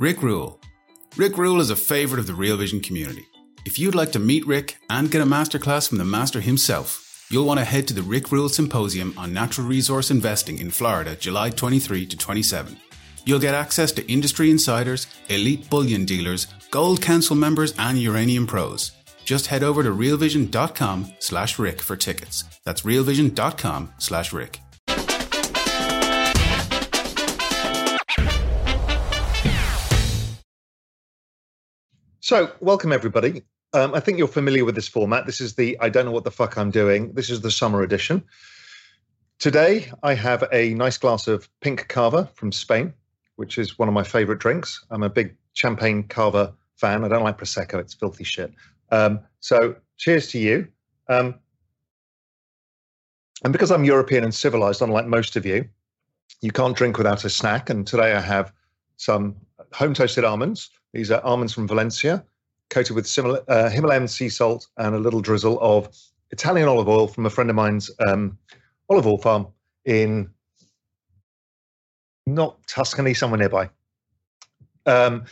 Rick Rule. Rick Rule is a favorite of the Real Vision community. If you'd like to meet Rick and get a masterclass from the master himself, you'll want to head to the Rick Rule Symposium on Natural Resource Investing in Florida, July 23 to 27. You'll get access to industry insiders, elite bullion dealers, gold council members, and uranium pros. Just head over to realvision.com slash Rick for tickets. That's realvision.com slash Rick. So, welcome everybody. Um, I think you're familiar with this format. This is the I don't know what the fuck I'm doing. This is the summer edition. Today, I have a nice glass of pink cava from Spain, which is one of my favorite drinks. I'm a big champagne cava fan. I don't like Prosecco, it's filthy shit. Um, so, cheers to you. Um, and because I'm European and civilized, unlike most of you, you can't drink without a snack. And today I have some home toasted almonds. These are almonds from Valencia, coated with similar, uh, Himalayan sea salt and a little drizzle of Italian olive oil from a friend of mine's um, olive oil farm in not Tuscany, somewhere nearby. Um,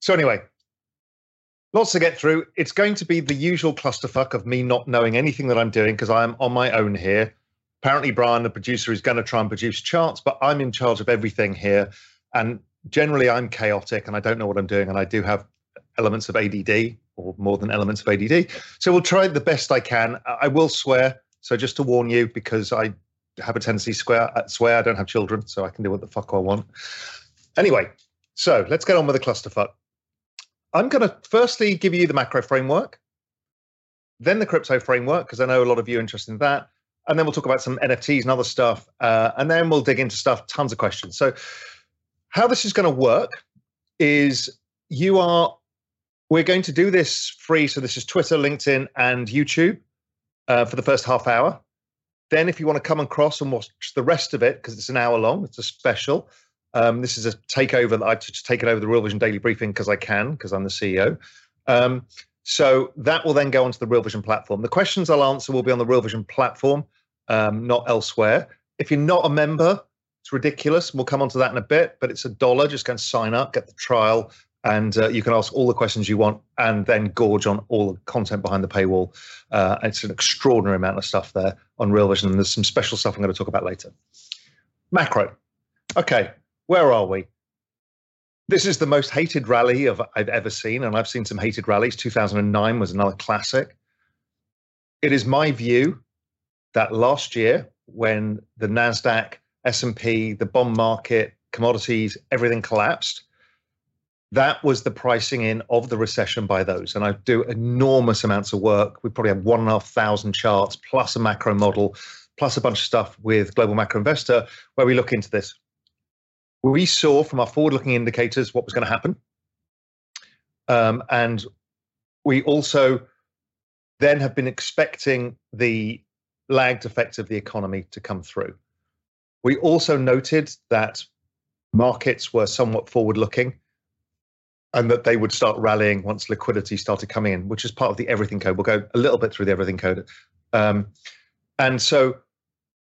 so anyway, lots to get through. It's going to be the usual clusterfuck of me not knowing anything that I'm doing because I'm on my own here. Apparently, Brian, the producer, is going to try and produce charts, but I'm in charge of everything here. And generally, I'm chaotic and I don't know what I'm doing. And I do have elements of ADD or more than elements of ADD. So we'll try the best I can. I will swear. So just to warn you, because I have a tendency to swear, uh, swear I don't have children, so I can do what the fuck I want. Anyway, so let's get on with the clusterfuck. I'm going to firstly give you the macro framework, then the crypto framework, because I know a lot of you are interested in that. And then we'll talk about some NFTs and other stuff. Uh, and then we'll dig into stuff, tons of questions. So, how this is going to work is you are, we're going to do this free. So, this is Twitter, LinkedIn, and YouTube uh, for the first half hour. Then, if you want to come across and watch the rest of it, because it's an hour long, it's a special. Um, this is a takeover that I've just taken over the Real Vision Daily Briefing because I can, because I'm the CEO. Um, so that will then go onto the Real Vision platform. The questions I'll answer will be on the Real Vision platform, um, not elsewhere. If you're not a member, it's ridiculous. We'll come onto that in a bit, but it's a dollar. Just go and sign up, get the trial, and uh, you can ask all the questions you want and then gorge on all the content behind the paywall. Uh, it's an extraordinary amount of stuff there on Real Vision, and there's some special stuff I'm going to talk about later. Macro. Okay, where are we? This is the most hated rally of, I've ever seen, and I've seen some hated rallies. 2009 was another classic. It is my view that last year, when the Nasdaq, S&P, the bond market, commodities, everything collapsed, that was the pricing in of the recession by those. And I do enormous amounts of work. We probably have one and a half thousand charts, plus a macro model, plus a bunch of stuff with Global Macro Investor, where we look into this we saw from our forward looking indicators what was going to happen. Um, and we also then have been expecting the lagged effect of the economy to come through. We also noted that markets were somewhat forward looking and that they would start rallying once liquidity started coming in, which is part of the everything code. We'll go a little bit through the everything code. Um, and so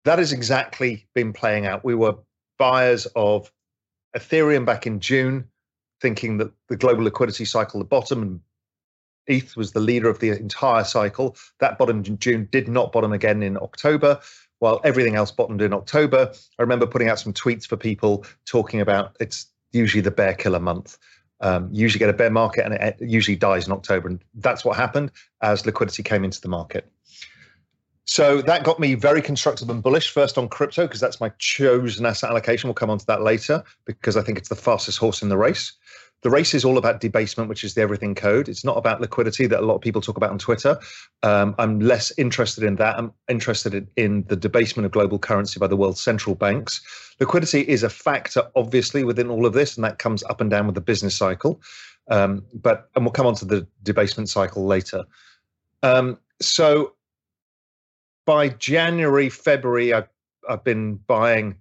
that has exactly been playing out. We were buyers of Ethereum back in June, thinking that the global liquidity cycle, the bottom, and ETH was the leader of the entire cycle. That bottomed in June, did not bottom again in October, while everything else bottomed in October. I remember putting out some tweets for people talking about it's usually the bear killer month. Um, usually get a bear market and it usually dies in October. And that's what happened as liquidity came into the market. So that got me very constructive and bullish first on crypto because that's my chosen asset allocation. We'll come on to that later because I think it's the fastest horse in the race. The race is all about debasement, which is the everything code. It's not about liquidity that a lot of people talk about on Twitter. Um, I'm less interested in that. I'm interested in, in the debasement of global currency by the world's central banks. Liquidity is a factor, obviously, within all of this, and that comes up and down with the business cycle. Um, but and we'll come on to the debasement cycle later. Um, so by January, February, I've, I've been buying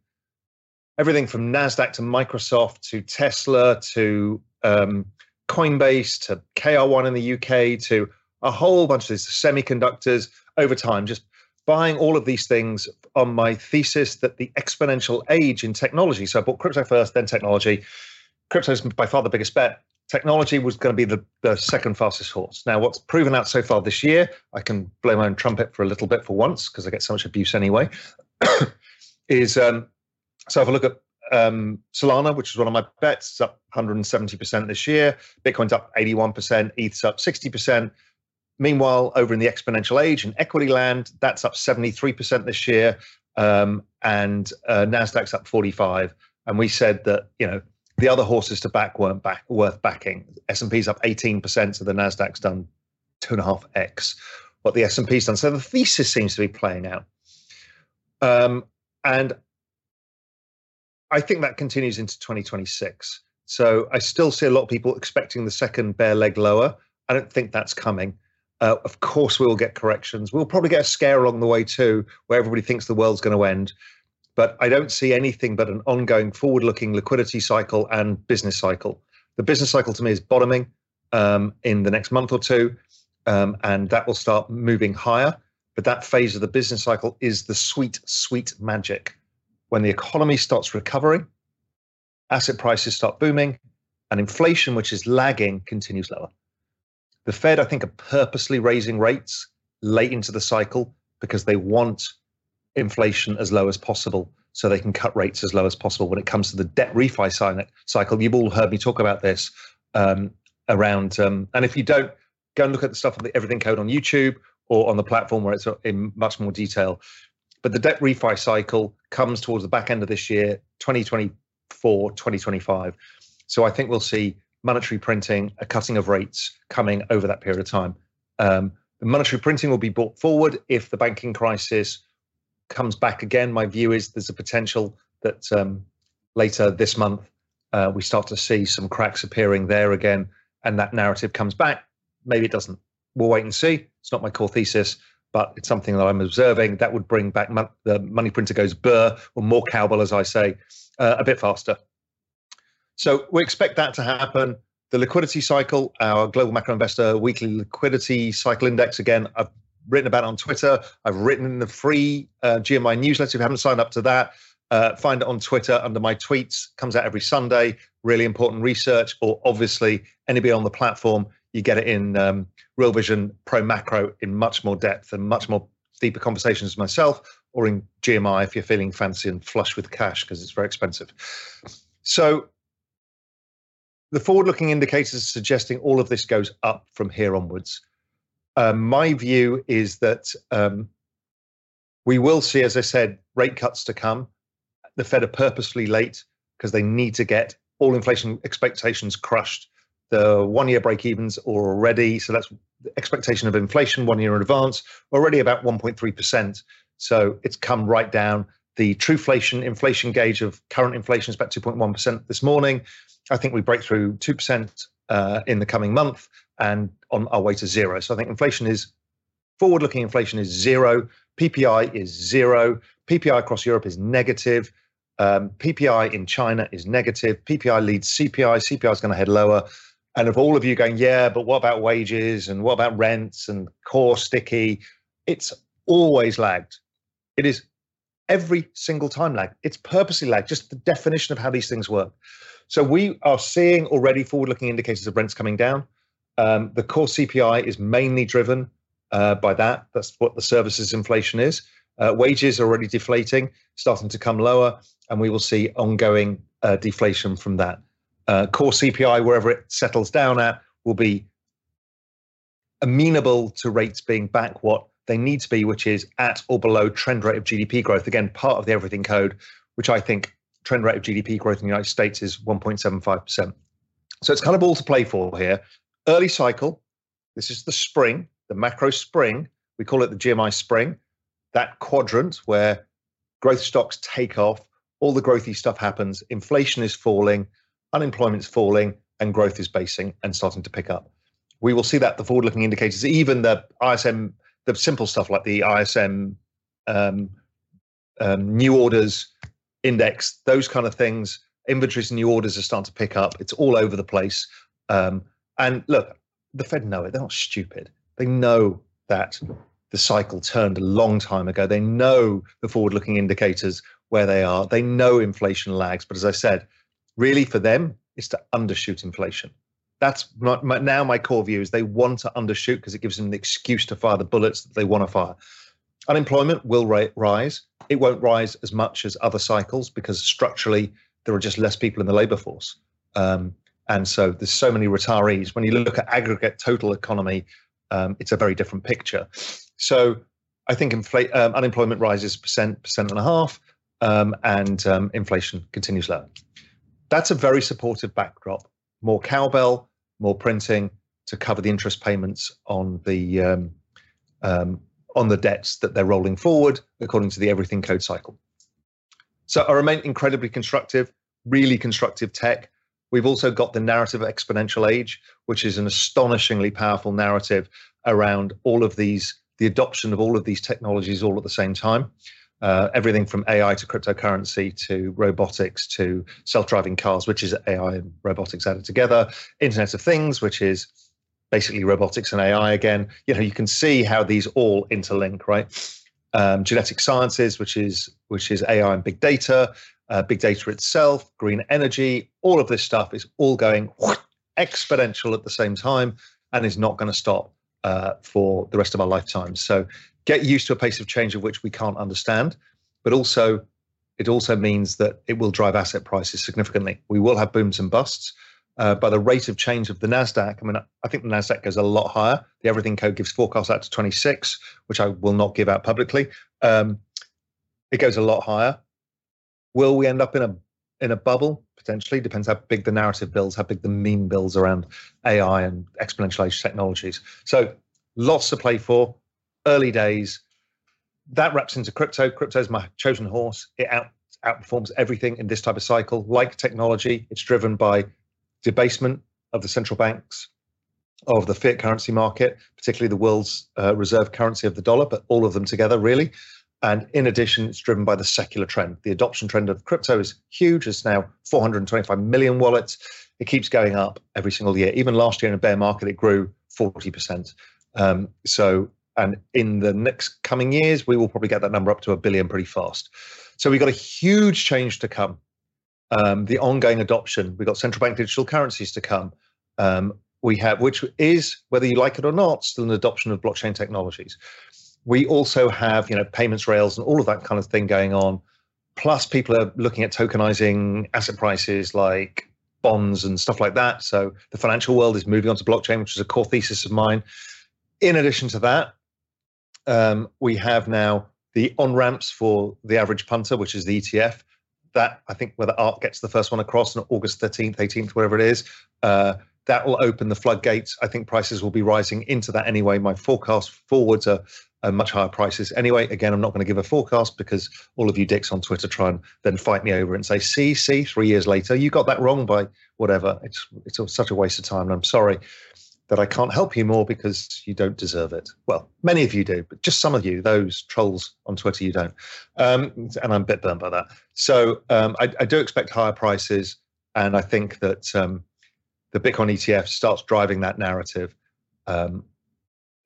everything from NASDAQ to Microsoft to Tesla to um, Coinbase to KR1 in the UK to a whole bunch of these semiconductors over time, just buying all of these things on my thesis that the exponential age in technology. So I bought crypto first, then technology, crypto is by far the biggest bet. Technology was going to be the, the second fastest horse. Now, what's proven out so far this year, I can blow my own trumpet for a little bit for once because I get so much abuse anyway, is um, so if I look at um, Solana, which is one of my bets, it's up 170% this year. Bitcoin's up 81%, ETH's up 60%. Meanwhile, over in the exponential age in equity land, that's up 73% this year, um, and uh, Nasdaq's up 45. And we said that you know the other horses to back weren't back, worth backing. S&P's up 18%, so the Nasdaq's done two and a half x what the S&P's done. So the thesis seems to be playing out. Um, and I think that continues into 2026. So I still see a lot of people expecting the second bear leg lower. I don't think that's coming. Uh, of course, we will get corrections. We'll probably get a scare along the way too, where everybody thinks the world's going to end but I don't see anything but an ongoing forward looking liquidity cycle and business cycle. The business cycle to me is bottoming um, in the next month or two, um, and that will start moving higher. But that phase of the business cycle is the sweet, sweet magic. When the economy starts recovering, asset prices start booming, and inflation, which is lagging, continues lower. The Fed, I think, are purposely raising rates late into the cycle because they want inflation as low as possible so they can cut rates as low as possible when it comes to the debt refi cycle. You've all heard me talk about this um, around, um, and if you don't, go and look at the stuff on the Everything Code on YouTube or on the platform where it's in much more detail. But the debt refi cycle comes towards the back end of this year, 2024, 2025. So I think we'll see monetary printing, a cutting of rates coming over that period of time. Um, the monetary printing will be brought forward if the banking crisis comes back again, my view is there's a potential that um, later this month uh, we start to see some cracks appearing there again, and that narrative comes back. Maybe it doesn't. We'll wait and see. It's not my core thesis, but it's something that I'm observing that would bring back mon- the money printer goes burr or more cowbell, as I say, uh, a bit faster. So we expect that to happen. The liquidity cycle, our global macro investor weekly liquidity cycle index, again, I've written about on Twitter. I've written in the free uh, GMI newsletter. If you haven't signed up to that, uh, find it on Twitter under my tweets. Comes out every Sunday. Really important research. Or obviously, anybody on the platform, you get it in um, Real Vision Pro Macro in much more depth and much more deeper conversations with myself, or in GMI if you're feeling fancy and flush with cash because it's very expensive. So the forward-looking indicators are suggesting all of this goes up from here onwards. Um, my view is that um, we will see, as I said, rate cuts to come. The Fed are purposely late because they need to get all inflation expectations crushed. The one year break evens already, so that's the expectation of inflation one year in advance, already about 1.3%. So it's come right down. The true inflation inflation gauge of current inflation is about 2.1% this morning. I think we break through 2% uh, in the coming month and on our way to zero. So I think inflation is forward looking inflation is zero. PPI is zero. PPI across Europe is negative. Um, PPI in China is negative. PPI leads CPI. CPI is going to head lower. And of all of you going, yeah, but what about wages and what about rents and core sticky? It's always lagged. It is every single time lag. It's purposely lagged, just the definition of how these things work. So we are seeing already forward looking indicators of rents coming down. Um, the core CPI is mainly driven uh, by that. That's what the services inflation is. Uh, wages are already deflating, starting to come lower, and we will see ongoing uh, deflation from that. Uh, core CPI, wherever it settles down at, will be amenable to rates being back what they need to be, which is at or below trend rate of GDP growth. Again, part of the everything code, which I think trend rate of GDP growth in the United States is 1.75%. So it's kind of all to play for here early cycle. This is the spring, the macro spring. We call it the GMI spring. That quadrant where growth stocks take off, all the growthy stuff happens, inflation is falling, unemployment's falling, and growth is basing and starting to pick up. We will see that the forward-looking indicators, even the ISM, the simple stuff like the ISM um, um, new orders index, those kind of things, inventories and new orders are starting to pick up. It's all over the place. Um, and look, the Fed know it. They're not stupid. They know that the cycle turned a long time ago. They know the forward looking indicators where they are. They know inflation lags. But as I said, really for them, is to undershoot inflation. That's my, my, now my core view is they want to undershoot because it gives them the excuse to fire the bullets that they want to fire. Unemployment will ra- rise. It won't rise as much as other cycles because structurally there are just less people in the labor force. Um, and so there's so many retirees. When you look at aggregate total economy, um, it's a very different picture. So I think infl- um, unemployment rises percent, percent and a half, um, and um, inflation continues low. That's a very supportive backdrop. More cowbell, more printing to cover the interest payments on the um, um, on the debts that they're rolling forward according to the everything code cycle. So I remain incredibly constructive, really constructive tech. We've also got the narrative of exponential age, which is an astonishingly powerful narrative around all of these, the adoption of all of these technologies all at the same time. Uh, everything from AI to cryptocurrency to robotics to self-driving cars, which is AI and robotics added together, Internet of Things, which is basically robotics and AI again. You know, you can see how these all interlink, right? Um, genetic sciences, which is which is AI and big data, uh, big data itself, green energy, all of this stuff is all going exponential at the same time and is not going to stop uh, for the rest of our lifetimes. So get used to a pace of change of which we can't understand, but also it also means that it will drive asset prices significantly. We will have booms and busts. Uh, by the rate of change of the Nasdaq, I mean, I think the Nasdaq goes a lot higher. The Everything Code gives forecasts out to 26, which I will not give out publicly. Um, it goes a lot higher. Will we end up in a in a bubble? Potentially depends how big the narrative builds, how big the meme builds around AI and exponential age technologies. So lots to play for. Early days. That wraps into crypto. Crypto is my chosen horse. It out, outperforms everything in this type of cycle. Like technology, it's driven by debasement of the central banks of the fiat currency market, particularly the world's uh, reserve currency of the dollar, but all of them together, really. And in addition, it's driven by the secular trend. The adoption trend of crypto is huge. It's now 425 million wallets. It keeps going up every single year. Even last year in a bear market, it grew 40%. Um, so, and in the next coming years, we will probably get that number up to a billion pretty fast. So we've got a huge change to come. Um, the ongoing adoption. We've got central bank digital currencies to come. Um, we have, which is, whether you like it or not, still an adoption of blockchain technologies we also have you know payments rails and all of that kind of thing going on plus people are looking at tokenizing asset prices like bonds and stuff like that so the financial world is moving on to blockchain which is a core thesis of mine in addition to that um, we have now the on ramps for the average punter which is the etf that i think whether ARK gets the first one across on august 13th 18th whatever it is uh, that will open the floodgates. I think prices will be rising into that anyway. My forecast forwards are uh, much higher prices. Anyway, again, I'm not going to give a forecast because all of you dicks on Twitter try and then fight me over and say, see, see, three years later, you got that wrong by whatever. It's, it's such a waste of time. And I'm sorry that I can't help you more because you don't deserve it. Well, many of you do, but just some of you, those trolls on Twitter, you don't. Um, and I'm a bit burned by that. So um, I, I, do expect higher prices. And I think that um, the Bitcoin ETF starts driving that narrative. Um,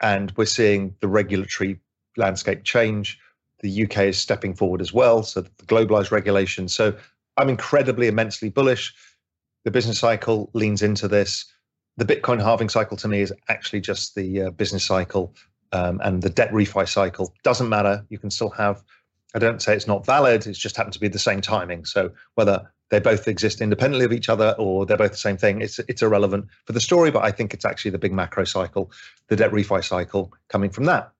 and we're seeing the regulatory landscape change. The UK is stepping forward as well, so the globalized regulation. So I'm incredibly, immensely bullish. The business cycle leans into this. The Bitcoin halving cycle to me is actually just the uh, business cycle, um, and the debt refi cycle doesn't matter. You can still have. I don't say it's not valid. It's just happened to be the same timing. So whether they both exist independently of each other or they're both the same thing. It's it's irrelevant for the story, but I think it's actually the big macro cycle, the debt refi cycle coming from that.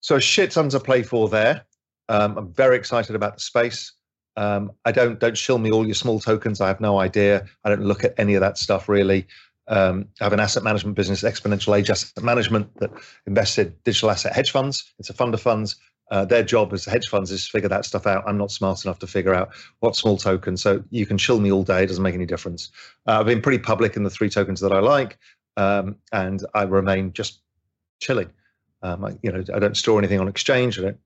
So shit tons to play for there. Um, I'm very excited about the space. Um, I don't don't shill me all your small tokens. I have no idea. I don't look at any of that stuff really. Um, I have an asset management business, Exponential Age Asset Management, that invested digital asset hedge funds. It's a fund of funds uh, their job as hedge funds is to figure that stuff out. I'm not smart enough to figure out what small token. So you can chill me all day; it doesn't make any difference. Uh, I've been pretty public in the three tokens that I like, um, and I remain just chilling. Um, I, you know, I don't store anything on exchange. I don't.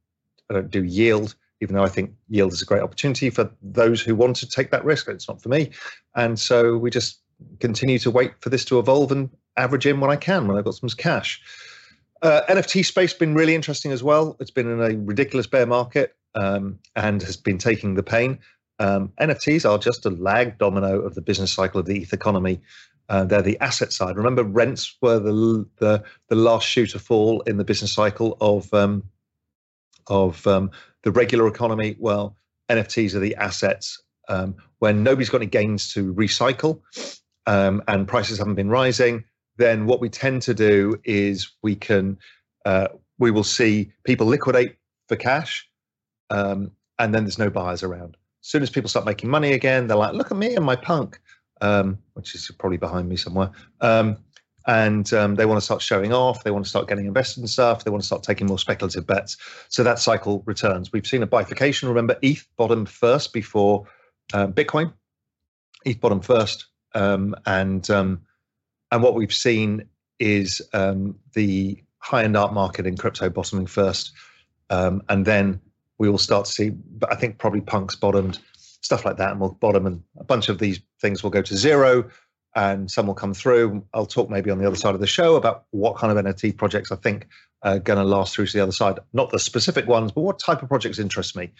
I don't do yield, even though I think yield is a great opportunity for those who want to take that risk. It's not for me, and so we just continue to wait for this to evolve and average in when I can when I've got some cash. Uh, NFT space been really interesting as well. It's been in a ridiculous bear market um, and has been taking the pain. Um, NFTs are just a lag domino of the business cycle of the ETH economy. Uh, they're the asset side. Remember, rents were the the, the last shoe to fall in the business cycle of um, of um, the regular economy. Well, NFTs are the assets um, when nobody's got any gains to recycle um, and prices haven't been rising. Then what we tend to do is we can uh, we will see people liquidate for cash, um, and then there's no buyers around. As soon as people start making money again, they're like, "Look at me and my punk," um, which is probably behind me somewhere. Um, and um, they want to start showing off. They want to start getting invested in stuff. They want to start taking more speculative bets. So that cycle returns. We've seen a bifurcation. Remember, ETH bottomed first before uh, Bitcoin. ETH bottomed first, um, and and what we've seen is um, the high-end art market in crypto bottoming first, um, and then we will start to see. But I think probably punks bottomed, stuff like that, and we'll bottom, and a bunch of these things will go to zero and some will come through. I'll talk maybe on the other side of the show about what kind of NFT projects I think are going to last through to the other side. Not the specific ones, but what type of projects interest me.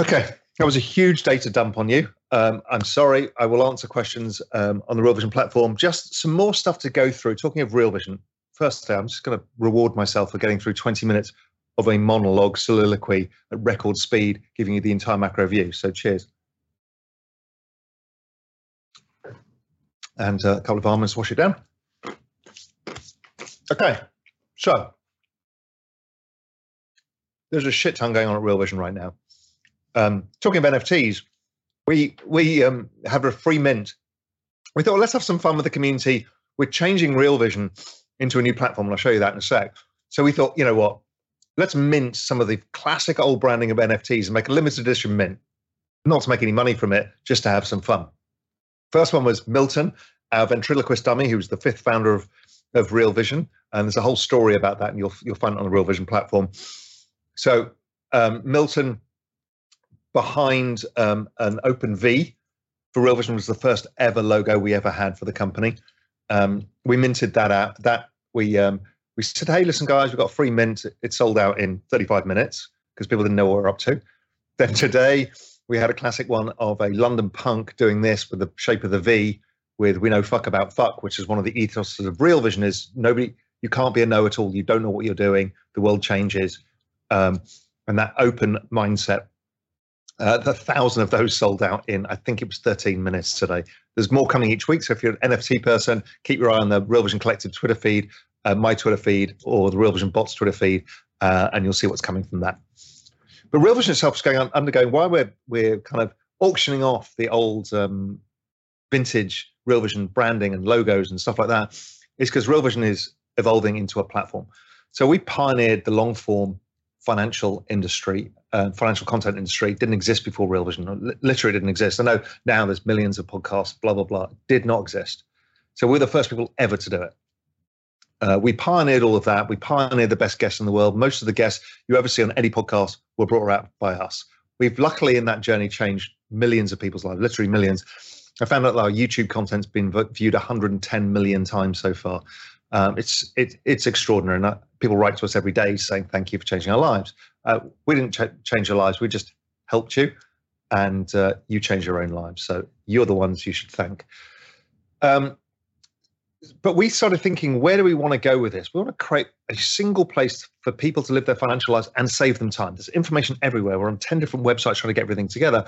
Okay, that was a huge data dump on you. Um, I'm sorry. I will answer questions um, on the Real Vision platform. Just some more stuff to go through. Talking of Real Vision, firstly, I'm just going to reward myself for getting through 20 minutes of a monologue soliloquy at record speed, giving you the entire macro view. So cheers. and uh, a couple of almonds, wash it down. Okay, so there's a shit ton going on at Real Vision right now. Um, talking about NFTs, we we um, have a free mint. We thought let's have some fun with the community. We're changing Real Vision into a new platform, and I'll show you that in a sec. So we thought, you know what? Let's mint some of the classic old branding of NFTs and make a limited edition mint. Not to make any money from it, just to have some fun. First one was Milton, our ventriloquist dummy, who was the fifth founder of, of Real Vision. And there's a whole story about that, and you'll, you'll find it on the Real Vision platform. So, um, Milton, behind um, an open V for Real Vision, was the first ever logo we ever had for the company. Um, we minted that out. That we um, we said, hey, listen, guys, we've got free mint. It sold out in 35 minutes because people didn't know what we're up to. Then today, we had a classic one of a London punk doing this with the shape of the V with we know fuck about fuck, which is one of the ethos of real vision is nobody you can't be a know at all. You don't know what you're doing. The world changes. Um, and that open mindset. Uh, the thousand of those sold out in, I think it was 13 minutes today. There's more coming each week. So if you're an NFT person, keep your eye on the Real Vision Collective Twitter feed, uh, my Twitter feed, or the Real Vision Bots Twitter feed, uh, and you'll see what's coming from that. But Real Vision itself is going on, undergoing while we're we're kind of auctioning off the old um, vintage Real Vision branding and logos and stuff like that. Is because Real Vision is evolving into a platform. So we pioneered the long form financial industry, uh, financial content industry. Didn't exist before Real Vision. Literally didn't exist. I know now there's millions of podcasts. Blah blah blah. Did not exist. So we're the first people ever to do it. Uh, we pioneered all of that. We pioneered the best guests in the world. Most of the guests you ever see on any podcast were brought out by us. We've luckily in that journey changed millions of people's lives, literally millions. I found out that our YouTube content's been viewed 110 million times so far. Um, it's it, it's extraordinary, and people write to us every day saying thank you for changing our lives. Uh, we didn't ch- change your lives; we just helped you, and uh, you changed your own lives. So you're the ones you should thank. Um, but we started thinking, where do we want to go with this? We want to create a single place for people to live their financial lives and save them time. There's information everywhere. We're on 10 different websites trying to get everything together.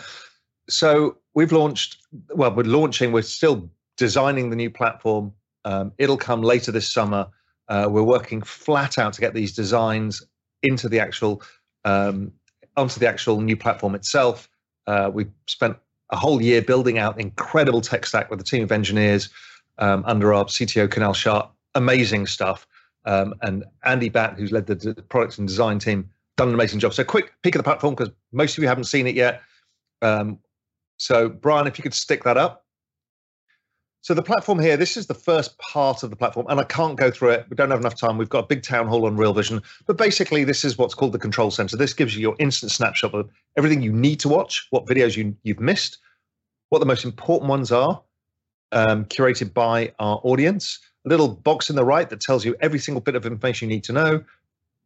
So we've launched, well, we're launching, we're still designing the new platform. Um, it'll come later this summer. Uh, we're working flat out to get these designs into the actual, um, onto the actual new platform itself. Uh, we spent a whole year building out incredible tech stack with a team of engineers um, under our CTO Canal Sharp. Amazing stuff. Um, and Andy Batt, who's led the d- product and design team, done an amazing job. So, quick peek of the platform because most of you haven't seen it yet. Um, so, Brian, if you could stick that up. So, the platform here, this is the first part of the platform, and I can't go through it. We don't have enough time. We've got a big town hall on Real Vision, but basically, this is what's called the control center. This gives you your instant snapshot of everything you need to watch, what videos you, you've missed, what the most important ones are, um, curated by our audience. A little box in the right that tells you every single bit of information you need to know.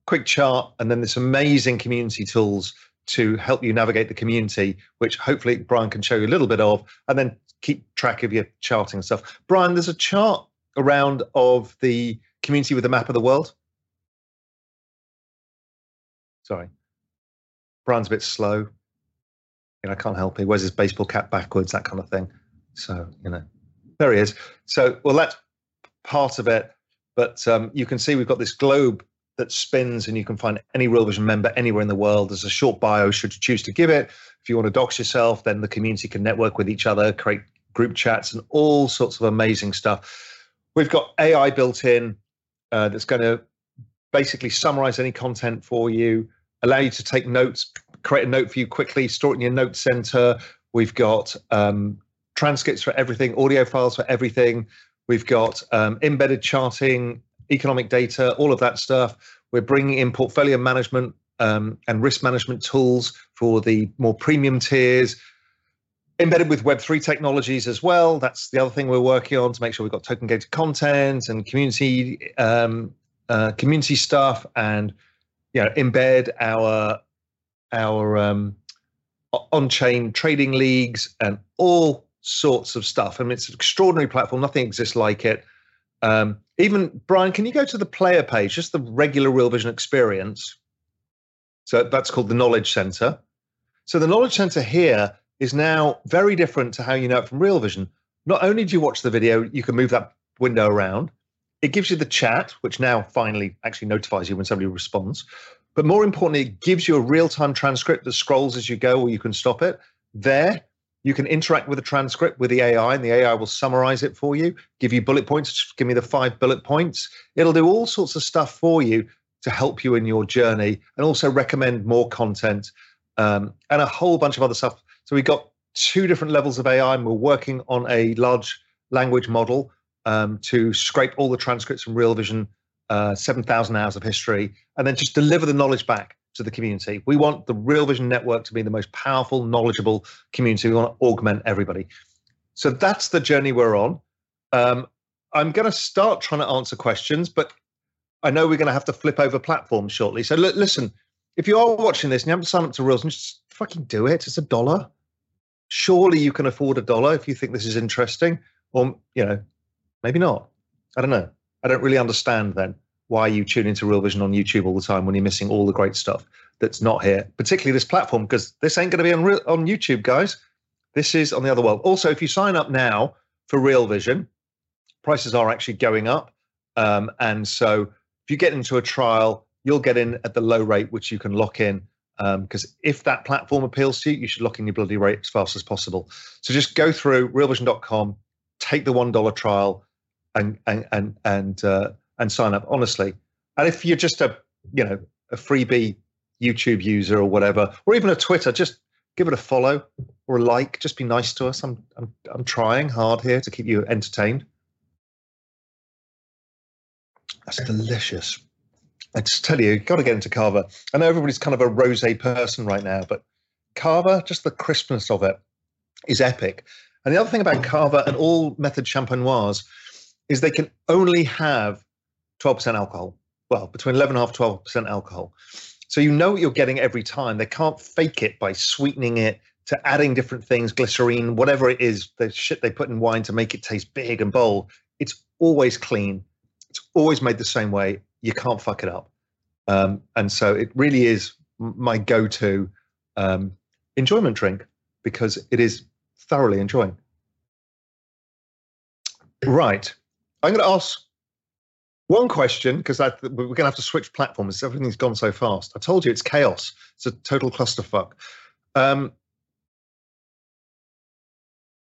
Quick chart, and then this amazing community tools to help you navigate the community, which hopefully Brian can show you a little bit of, and then keep track of your charting stuff. Brian, there's a chart around of the community with a map of the world. Sorry. Brian's a bit slow. You know, I can't help it. Wears his baseball cap backwards, that kind of thing. So, you know, there he is. So, well, that's part of it. But um, you can see we've got this globe that spins, and you can find any Real Vision member anywhere in the world. There's a short bio should you choose to give it. If you want to dox yourself, then the community can network with each other, create group chats, and all sorts of amazing stuff. We've got AI built in uh, that's going to basically summarize any content for you, allow you to take notes, create a note for you quickly, store it in your note center. We've got um, transcripts for everything, audio files for everything. We've got um, embedded charting, economic data, all of that stuff. We're bringing in portfolio management um, and risk management tools for the more premium tiers, embedded with Web3 technologies as well. That's the other thing we're working on to make sure we've got token gated content and community um, uh, community stuff and you know embed our our um, on-chain trading leagues and all sorts of stuff. I mean, it's an extraordinary platform. Nothing exists like it. Um, even Brian, can you go to the player page, just the regular Real Vision experience? So that's called the Knowledge Center. So the Knowledge Center here is now very different to how you know it from Real Vision. Not only do you watch the video, you can move that window around. It gives you the chat, which now finally actually notifies you when somebody responds. But more importantly, it gives you a real time transcript that scrolls as you go, or you can stop it. There, you can interact with the transcript with the AI, and the AI will summarize it for you, give you bullet points, give me the five bullet points. It'll do all sorts of stuff for you to help you in your journey and also recommend more content um, and a whole bunch of other stuff. So we've got two different levels of AI, and we're working on a large language model um, to scrape all the transcripts from Real Vision uh, 7,000 hours of history, and then just deliver the knowledge back to the community. We want the Real Vision Network to be the most powerful, knowledgeable community. We want to augment everybody. So that's the journey we're on. Um, I'm going to start trying to answer questions, but I know we're going to have to flip over platforms shortly. So l- listen, if you are watching this and you haven't signed up to Reels, just fucking do it. It's a dollar. Surely you can afford a dollar if you think this is interesting, or you know, maybe not. I don't know. I don't really understand then why you tune into Real Vision on YouTube all the time when you're missing all the great stuff that's not here, particularly this platform, because this ain't going to be on on YouTube, guys. This is on the other world. Also, if you sign up now for Real Vision, prices are actually going up, um, and so if you get into a trial, you'll get in at the low rate, which you can lock in. Because um, if that platform appeals to you, you should lock in your bloody rate as fast as possible. So just go through realvision.com, take the one dollar trial, and and and and uh, and sign up honestly. And if you're just a you know a freebie YouTube user or whatever, or even a Twitter, just give it a follow or a like. Just be nice to us. I'm I'm I'm trying hard here to keep you entertained. That's delicious. I just tell you, you've got to get into cava. I know everybody's kind of a rosé person right now, but cava, just the crispness of it is epic. And the other thing about cava and all method champenoise is they can only have 12% alcohol. Well, between 11.5 12% alcohol. So you know what you're getting every time. They can't fake it by sweetening it to adding different things, glycerine, whatever it is, the shit they put in wine to make it taste big and bold. It's always clean. It's always made the same way. You can't fuck it up. Um, and so it really is my go-to um, enjoyment drink because it is thoroughly enjoying. Right. I'm going to ask one question because we're going to have to switch platforms. Everything's gone so fast. I told you it's chaos. It's a total clusterfuck. Um,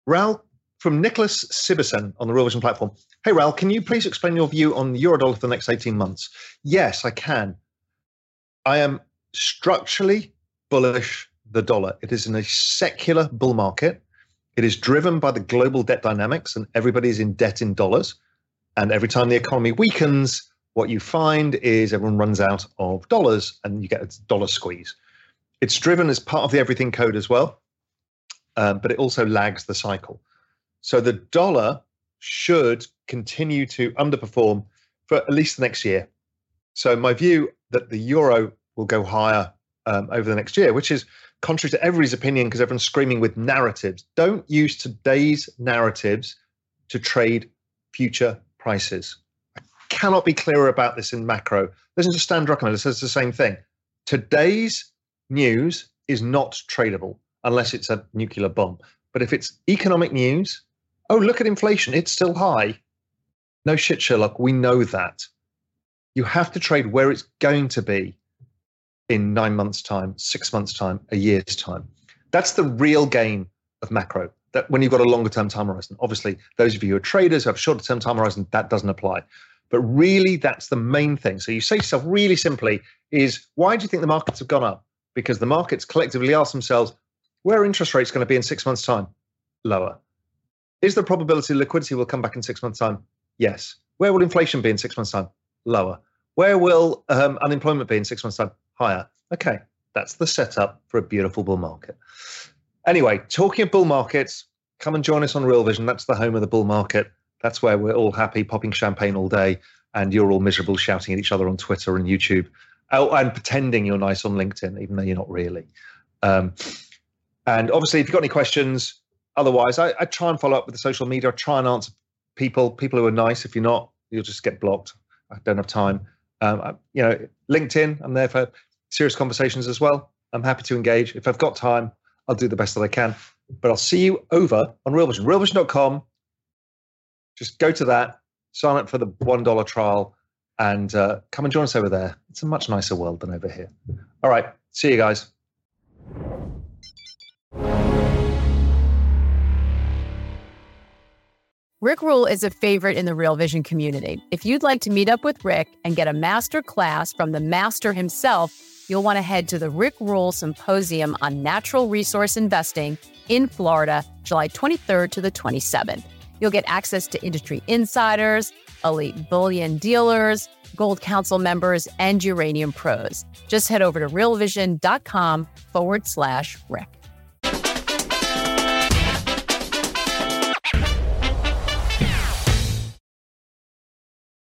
Raoul from Nicholas Sibison on the Real Vision platform. Hey, Raoul, can you please explain your view on the Eurodollar for the next 18 months? Yes, I can. I am structurally bullish the dollar. It is in a secular bull market. It is driven by the global debt dynamics, and everybody is in debt in dollars. And every time the economy weakens, what you find is everyone runs out of dollars and you get a dollar squeeze. It's driven as part of the everything code as well, um, but it also lags the cycle. So the dollar should continue to underperform for at least the next year. So my view that the euro will go higher um, over the next year, which is contrary to everybody's opinion because everyone's screaming with narratives. Don't use today's narratives to trade future prices. I cannot be clearer about this in macro. Listen to Stan Druckenmiller, says the same thing. Today's news is not tradable unless it's a nuclear bomb. But if it's economic news, oh, look at inflation, it's still high. No shit, Sherlock, we know that. You have to trade where it's going to be in nine months' time, six months' time, a year's time. That's the real game of macro. That when you've got a longer term time horizon. Obviously, those of you who are traders who have shorter term time horizon, that doesn't apply. But really, that's the main thing. So you say to yourself really simply is why do you think the markets have gone up? Because the markets collectively ask themselves, where interest rates going to be in six months' time? Lower. Is the probability liquidity will come back in six months' time? Yes. Where will inflation be in six months' time? Lower. Where will um, unemployment be in six months' time? higher. Okay, that's the setup for a beautiful bull market. Anyway, talking of bull markets, come and join us on Real Vision. That's the home of the bull market. That's where we're all happy, popping champagne all day, and you're all miserable, shouting at each other on Twitter and YouTube, oh, and pretending you're nice on LinkedIn, even though you're not really. Um, and obviously, if you've got any questions, otherwise, I, I try and follow up with the social media. I try and answer people, people who are nice. If you're not, you'll just get blocked. I don't have time. Um, you know, LinkedIn, I'm there for serious conversations as well. I'm happy to engage. If I've got time, I'll do the best that I can. But I'll see you over on Real Vision, realvision.com. Just go to that, sign up for the $1 trial, and uh, come and join us over there. It's a much nicer world than over here. All right. See you guys. Rick Rule is a favorite in the Real Vision community. If you'd like to meet up with Rick and get a master class from the master himself, you'll want to head to the Rick Rule Symposium on Natural Resource Investing in Florida, July 23rd to the 27th. You'll get access to industry insiders, elite bullion dealers, Gold Council members, and uranium pros. Just head over to realvision.com forward slash Rick.